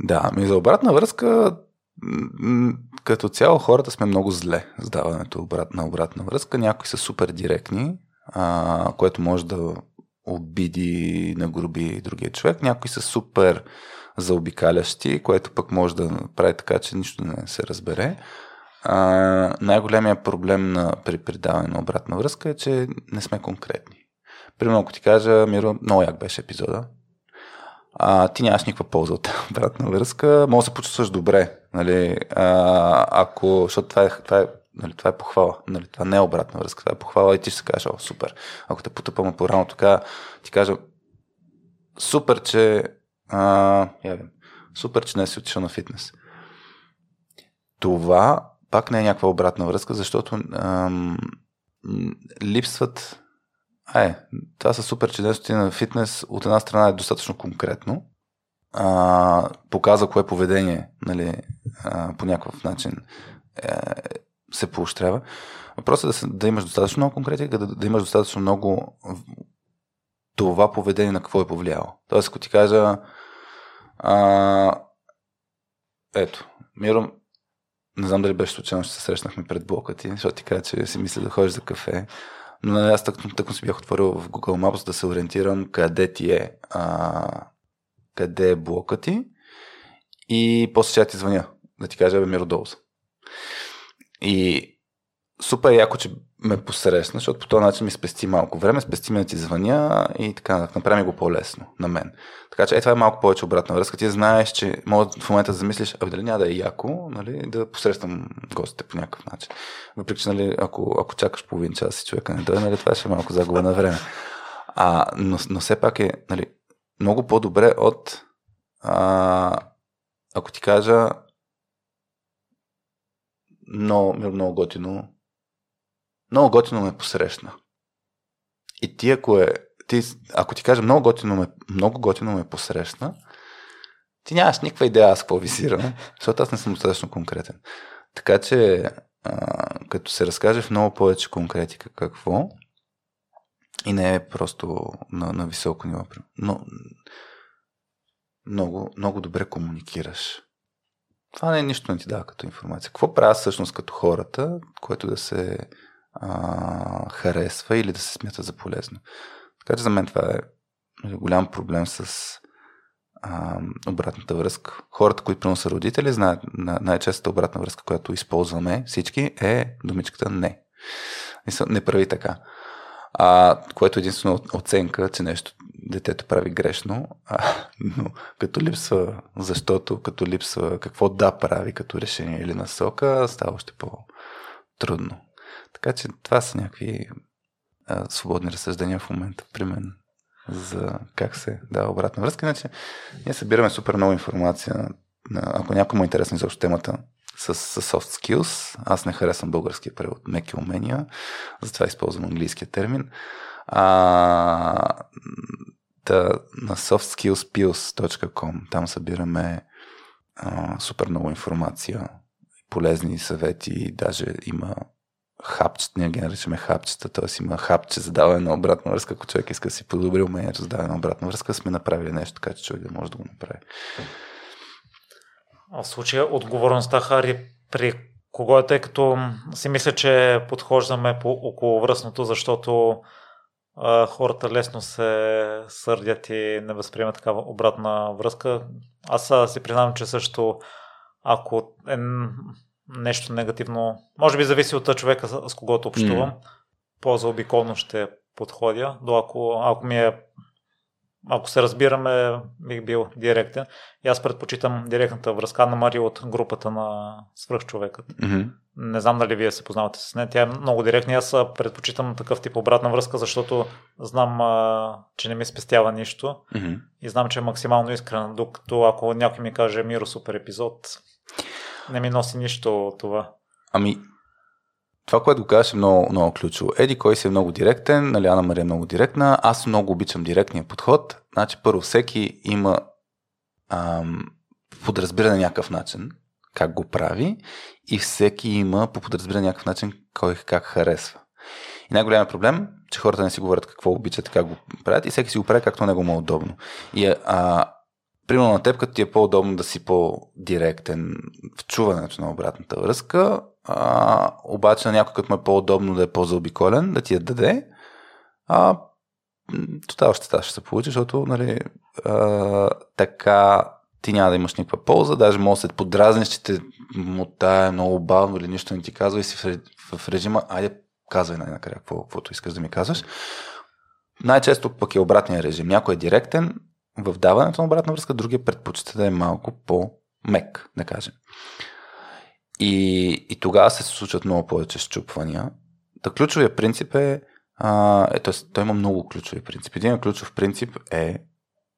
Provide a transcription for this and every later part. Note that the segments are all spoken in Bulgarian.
Да, ми за обратна връзка като цяло хората сме много зле с даването на обратна връзка. Някои са супер директни, а, което може да обиди, нагруби другия човек. Някои са супер заобикалящи, което пък може да прави така, че нищо не се разбере. А, най-големия проблем на, при предаване на обратна връзка е, че не сме конкретни. Примерно, ако ти кажа, Миро, много як беше епизода, а, ти нямаш никаква полза от обратна връзка, може да се почувстваш добре, нали, а, ако, защото това е, това е Нали, това е похвала. Нали, това не е обратна връзка. Това е похвала и ти ще се кажеш, о, супер. Ако те потъпаме по рано, така ти кажа, супер, че а, явим, супер, че не си отишъл на фитнес. Това пак не е някаква обратна връзка, защото ам, липсват Ай, това са супер, че днес на фитнес от една страна е достатъчно конкретно, а, показва кое поведение нали, а, по някакъв начин е, се поощрява. Въпросът е да, да имаш достатъчно много конкретика, да, да имаш достатъчно много това поведение на какво е повлияло. Тоест, ако ти кажа а, ето, Миро, не знам дали беше случайно, че се срещнахме пред блока ти, защото ти каза, че си мисля да ходиш за кафе. Но аз тъкно, тъкно си бях отворил в Google Maps да се ориентирам къде ти е, а, къде е блока ти. И после ще ти звъня, да ти кажа, бе, Миро, долу И супер яко, че ме посрещна, защото по този начин ми спести малко време, спести ме да ти звъня и така, направи го по-лесно на мен. Така че е, това е малко повече обратна връзка. Ти знаеш, че може в момента да замислиш, а дали няма да е яко, нали, да посрещам гостите по някакъв начин. Въпреки, че, нали, ако, ако чакаш половин час и човека не дойде, нали, това ще е малко загуба на време. А, но, но все пак е нали, много по-добре от а, ако ти кажа много, много готино, много готино ме посрещна. И ти, ако е, ти, ако ти кажа много готино ме, много готино ме посрещна, ти нямаш никаква идея аз какво визирам, защото аз не съм достатъчно конкретен. Така че, а, като се разкаже в много повече конкретика какво, и не е просто на, на високо ниво, но много, много добре комуникираш. Това не е нищо не ти дава като информация. Какво правя всъщност като хората, което да се а, харесва или да се смята за полезно. Така че за мен това е голям проблем с а, обратната връзка. Хората, които прино са родители, знаят най-честата обратна връзка, която използваме всички е думичката не. Не прави така. А, което е единствено оценка, че нещо детето прави грешно, а, но като липсва защото, като липсва какво да прави като решение или насока, става още по-трудно. Така че това са някакви а, свободни разсъждения в момента при мен за как се дава обратна връзка. Иначе ние събираме супер много информация. Ако някой му е интересен изобщо темата с, с soft skills, аз не харесвам българския превод меки умения, затова използвам английския термин. А, да, на softskillspills.com там събираме а, супер много информация, полезни съвети, даже има хапчета, ние ги наричаме хапчета, т.е. има хапче за даване на обратна връзка, ако човек иска да си подобри умението за даване на обратна връзка, сме направили нещо така, че човек да може да го направи. В случая отговорността, Хари, при кого е, тъй като си мисля, че подхождаме по околовръстното, защото а, хората лесно се сърдят и не възприемат такава обратна връзка. Аз си признавам, че също ако е нещо негативно. Може би зависи от човека с, когото общувам. Mm. По-заобиколно ще подходя. До ако, ако ми е ако се разбираме, бих бил директен. И аз предпочитам директната връзка на Мари от групата на свръхчовекът. Mm-hmm. Не знам дали вие се познавате с нея. Тя е много директна. Аз предпочитам такъв тип обратна връзка, защото знам, а, че не ми спестява нищо. Mm-hmm. И знам, че е максимално искрен. Докато ако някой ми каже Миро, супер епизод, не ми носи нищо това. Ами, това, което го казваш е много, много ключово. Еди, кой си е много директен, нали, Ана Мария е много директна, аз много обичам директния подход. Значи, първо, всеки има ам, подразбиране някакъв начин, как го прави, и всеки има по подразбиране някакъв начин, кой как харесва. И най-големият проблем, че хората не си говорят какво обичат, как го правят, и всеки си го прави както него му е удобно. И а, примерно на теб, като ти е по-удобно да си по-директен в чуването на обратната връзка, а, обаче на някой, като му е по-удобно да е по-заобиколен, да ти я даде, а тотал ще ще се получи, защото нали, а, така ти няма да имаш никаква полза, даже може да се подразниш, че те мутае много бавно или нищо не ти казва и си в, в режима, айде казвай най-накрая какво, каквото искаш да ми казваш. Най-често пък е обратния режим. Някой е директен в даването на обратна връзка, другия предпочита да е малко по-мек, да кажем. И, и тогава се случват много повече щупвания. Та ключовия принцип е, а, е т.е. той има много ключови принципи. Един ключов принцип е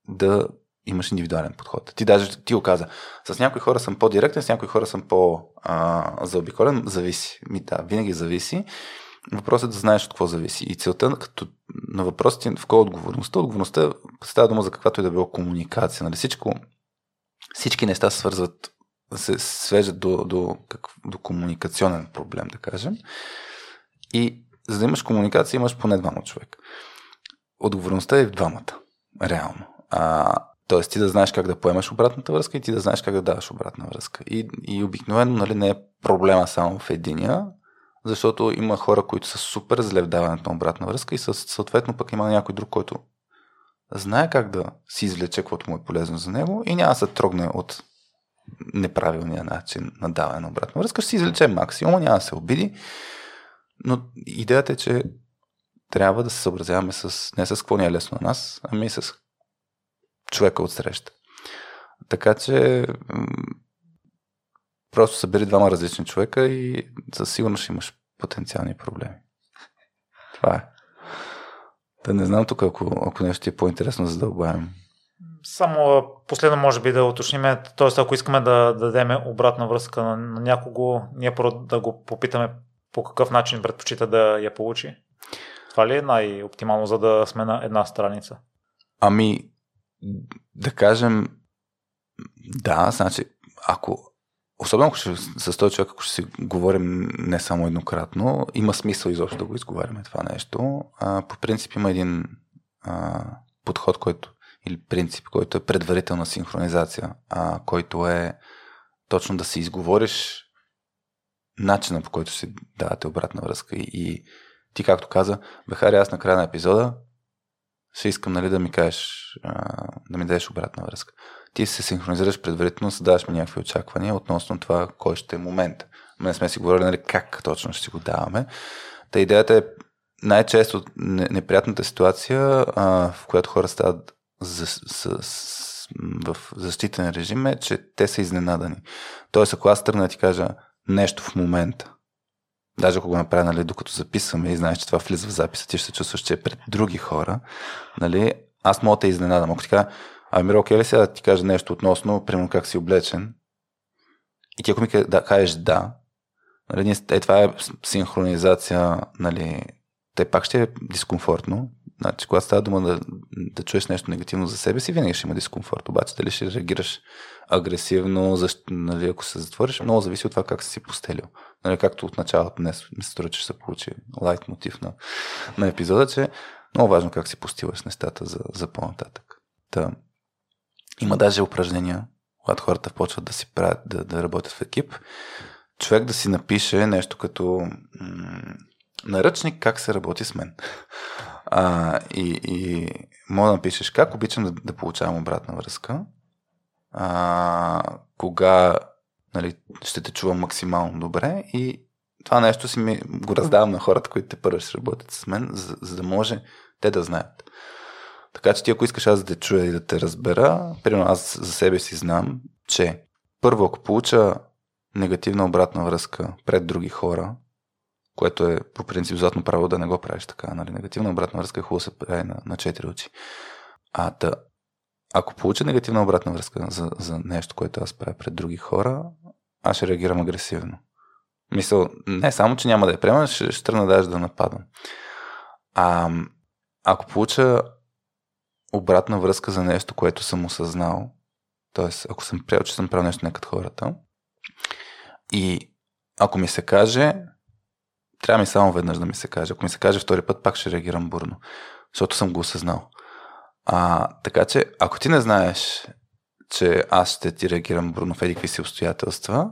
да имаш индивидуален подход. Ти даже ти го каза. С някои хора съм по-директен, с някои хора съм по-заобиколен. Зависи. Ми, да, винаги зависи. Въпросът е да знаеш от какво зависи. И целта като на въпросите в кой е отговорността? Отговорността става дума за каквато и да било комуникация. Нали? Всичко, всички неща свързват, се свеждат до, до, как, до комуникационен проблем, да кажем. И за да имаш комуникация, имаш поне двама човека. Отговорността е в двамата. Реално. А, Тоест ти да знаеш как да поемаш обратната връзка и ти да знаеш как да даваш обратна връзка. И, и обикновено нали, не е проблема само в единия, защото има хора, които са супер зле в даването на обратна връзка и съответно пък има някой друг, който знае как да си извлече каквото му е полезно за него и няма да се трогне от неправилния начин на даване на обратна връзка. Ще си извлече максимум, няма да се обиди. Но идеята е, че трябва да се съобразяваме с, не с какво ни е лесно на нас, ами с човека от среща. Така че просто събери двама различни човека и със сигурност ще имаш потенциални проблеми. Това е. Да не знам тук, ако, ако нещо ти е по-интересно, за да обаем. Само последно може би да уточним, т.е. ако искаме да дадем обратна връзка на, на някого, ние първо да го попитаме по какъв начин предпочита да я получи. Това ли е най-оптимално, за да сме на една страница? Ами, да кажем, да, значи, ако, особено ако ще, с този човек, ако ще си говорим не само еднократно, има смисъл изобщо да го изговаряме това нещо. А, по принцип има един а, подход, който, или принцип, който е предварителна синхронизация, а, който е точно да си изговориш начина по който си давате обратна връзка. И, и ти, както каза, Бехари, аз на края на епизода ще искам нали, да ми кажеш, а, да ми дадеш обратна връзка. Ти се синхронизираш предварително, създаваш ми някакви очаквания относно това, кой ще е момент. Ме не сме си говорили нали, как точно ще си го даваме. Та идеята е най-често неприятната ситуация, а, в която хора стават за, с, с, в защитен режим е, че те са изненадани. Тоест, ако аз тръгна да ти кажа нещо в момента, Даже ако го направя, нали, докато записваме и знаеш, че това влиза в записа, ти ще се чувстваш, че е пред други хора, нали, аз мога да те изненадам. Ако ти кажа, ами Миро, окей ли сега да ти кажа нещо относно, примерно как си облечен, и ти ако ми да, кажеш да, нали, е, това е синхронизация, нали, те пак ще е дискомфортно. Значи, когато става дума да, да чуеш нещо негативно за себе си, винаги ще има дискомфорт. Обаче, дали ще реагираш агресивно, защ... нали, ако се затвориш, много зависи от това как си си постелил. Нали, както от началото днес ми се струва, че се получи лайт мотив на, на епизода, че много важно как си постилаш нещата за, за по-нататък. Та, има даже упражнения, когато хората почват да си правят, да, да работят в екип, човек да си напише нещо като м- наръчник как се работи с мен. А, и, и мога да напишеш как обичам да, да получавам обратна връзка, а, кога нали, ще те чувам максимално добре и това нещо си ми го раздавам на хората, които те първо ще работят с мен, за, за да може те да знаят. Така че ти ако искаш аз да те чуя и да те разбера, примерно аз за себе си знам, че първо ако получа негативна обратна връзка пред други хора, което е по принцип златно право да не го правиш така, нали? Негативна обратна връзка е хубаво се прави на, на четири очи. А да, ако получа негативна обратна връзка за, за нещо, което аз правя пред други хора, аз ще реагирам агресивно. Мисъл, не само, че няма да я приема, ще, ще тръгна даже да нападам. А, ако получа обратна връзка за нещо, което съм осъзнал, т.е. ако съм приел, че съм правил нещо не като хората, и ако ми се каже, трябва ми само веднъж да ми се каже. Ако ми се каже втори път, пак ще реагирам бурно, защото съм го осъзнал. А, така че, ако ти не знаеш, че аз ще ти реагирам бурно в едикви си обстоятелства,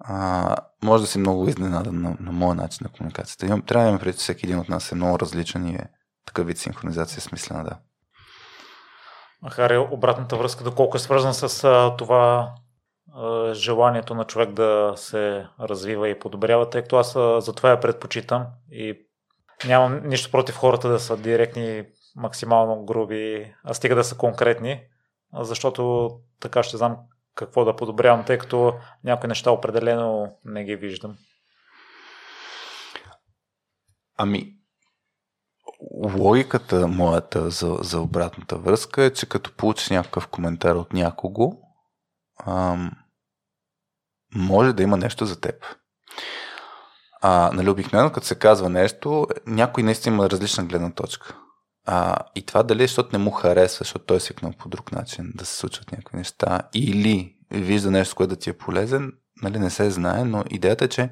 а, може да си много изненадан на, на моя начин на комуникацията. Трябва да имам преди, че всеки един от нас е много различен и е такъв вид синхронизация е смислена, да. Хари, обратната връзка, доколко е свързан с а, това а, желанието на човек да се развива и подобрява, тъй като аз а, за това я предпочитам и нямам нищо против хората да са директни, максимално груби, а стига да са конкретни, защото така ще знам какво да подобрявам, тъй като някои неща определено не ги виждам. Ами, логиката моята за, за обратната връзка е, че като получиш някакъв коментар от някого, ам, може да има нещо за теб. А, нали, обикновено, като се казва нещо, някой наистина има различна гледна точка. А, и това дали е, защото не му харесва, защото той е свикнал по друг начин да се случват някакви неща, или вижда нещо, което да ти е полезен, нали, не се знае, но идеята е, че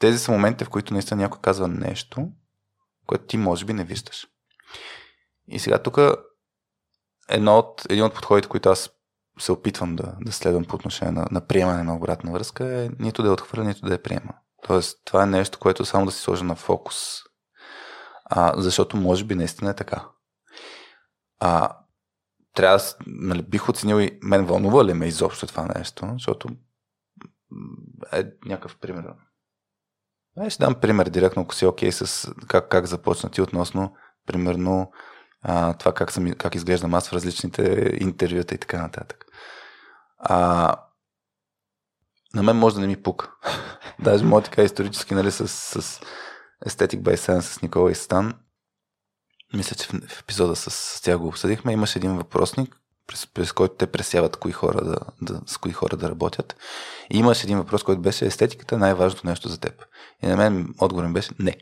тези са моменти, в които наистина някой казва нещо, което ти може би не виждаш. И сега тук едно от, един от подходите, които аз се опитвам да, да следвам по отношение на, на приемане на обратна връзка е нито да я отхвърля, нито да я приема. Тоест, това е нещо, което само да си сложа на фокус. А, защото може би наистина е така. А, трябва нали, бих оценил и мен вълнува ли ме изобщо това нещо, защото е някакъв пример. Ще дам пример директно, ако си окей okay с как, как започна ти относно, примерно, а, това как, съм, как изглеждам аз в различните интервюта и така нататък. А, на мен може да не ми пука. Даже мога така исторически, нали, с, с Aesthetic by Science с Никола и Стан, мисля, че в, в епизода с, с тях го обсъдихме, имаше един въпросник, през, през който те пресяват кои хора да, да, с кои хора да работят. И имаше един въпрос, който беше естетиката е най-важното нещо за теб. И на мен отговорен беше не.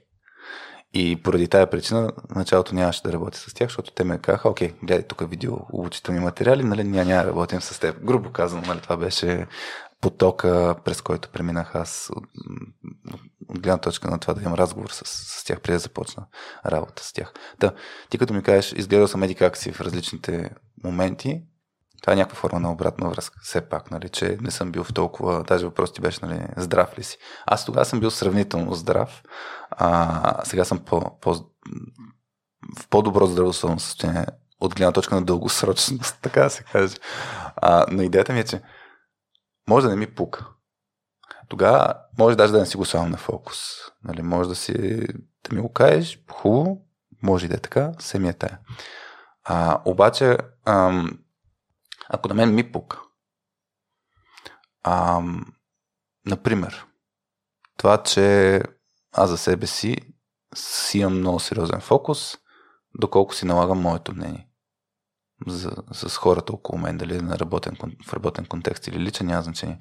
И поради тая причина началото нямаше да работя с тях, защото те ме казаха, окей, гледай тук видео обучителни материали, нали, няма, няма работим с теб. Грубо казано, нали, това беше потока, през който преминах аз от, от гледна точка на това да имам разговор с, с тях, преди да започна работа с тях. Да, ти като ми кажеш, изгледал съм еди си в различните моменти, това е някаква форма на обратна връзка. Все пак, нали, че не съм бил в толкова... Даже въпрос ти беше, нали, здрав ли си? Аз тогава съм бил сравнително здрав, а сега съм по, по, в по-добро здравословно състояние от гледна точка на дългосрочност, така да се каже. А, но идеята ми е, че може да не ми пука. Тогава може даже да не си го слагам на фокус. Нали, може да си да ми го кажеш, хубаво, може и да е така, се е тая. А, обаче, ам, ако на мен ми пука, ам, например, това, че аз за себе си си имам много сериозен фокус, доколко си налагам моето мнение за, с хората около мен, дали на работен, в работен контекст или личен, няма значение.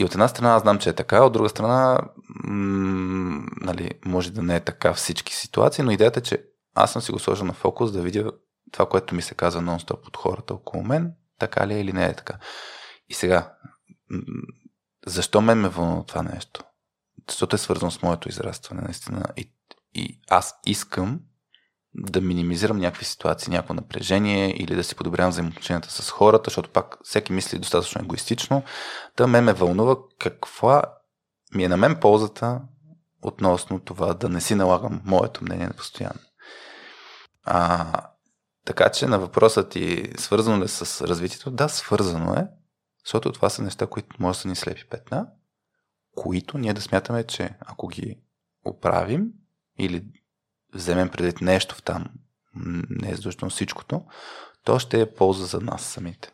И от една страна аз знам, че е така, от друга страна, м- нали, може да не е така всички ситуации, но идеята е, че аз съм си го сложил на фокус да видя това, което ми се казва нон-стоп от хората около мен, така ли е или не е така. И сега, защо мен ме вълнува това нещо? Защото е свързано с моето израстване, наистина. И, и аз искам да минимизирам някакви ситуации, някакво напрежение или да си подобрявам взаимоотношенията с хората, защото пак всеки мисли достатъчно егоистично. Та мен ме вълнува каква ми е на мен ползата относно това да не си налагам моето мнение на постоянно. А, така че на въпроса ти, свързано ли с развитието? Да, свързано е, защото това са неща, които може да ни слепи петна, които ние да смятаме, че ако ги оправим или вземем предвид нещо в там, не е задължително всичкото, то ще е полза за нас самите.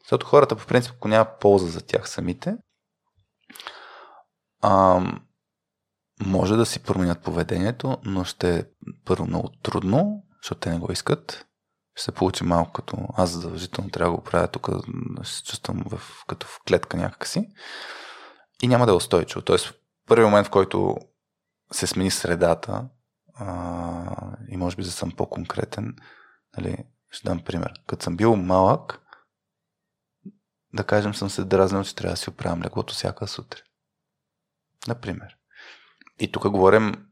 Защото хората, по принцип, ако няма полза за тях самите, а, може да си променят поведението, но ще е първо много трудно, защото те не го искат. Ще се получи малко като аз задължително трябва да го правя тук, да се чувствам в, като в клетка някакси. И няма да е устойчиво. Тоест, в първи момент, в който се смени средата, а, и може би да съм по-конкретен, нали, ще дам пример. Като съм бил малък, да кажем, съм се дразнил, че трябва да си оправям леглото всяка сутрин. Например. И тук говорим,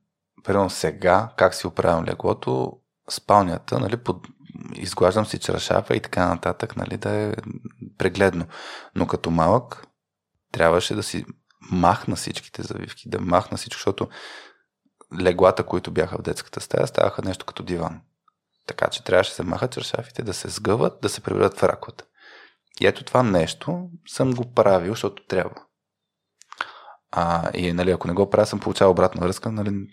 примерно сега, как си оправям леглото, спалнята, нали, под, изглаждам си чаршафа и така нататък, нали, да е прегледно. Но като малък трябваше да си махна всичките завивки, да махна всичко, защото леглата, които бяха в детската стая, ставаха нещо като диван. Така че трябваше да се махат чершафите, да се сгъват, да се преведат в раковата. И ето това нещо съм го правил, защото трябва. А, и нали, ако не го правя, съм получавал обратна връзка, нали,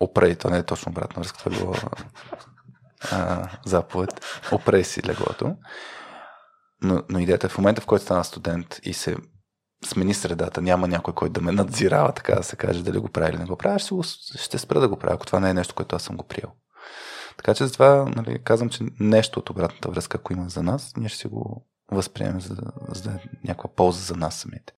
опрей, то не е точно обратна връзка, това е било а, заповед, опрей си леглото. Но, но идеята е в момента, в който стана студент и се смени средата, няма някой, който да ме надзирава, така да се каже, дали го прави или не го прави, ще, ще спра да го правя, ако това не е нещо, което аз съм го приел. Така че затова нали, казвам, че нещо от обратната връзка, ако има за нас, ние ще си го възприемем, за за е някаква полза за нас самите.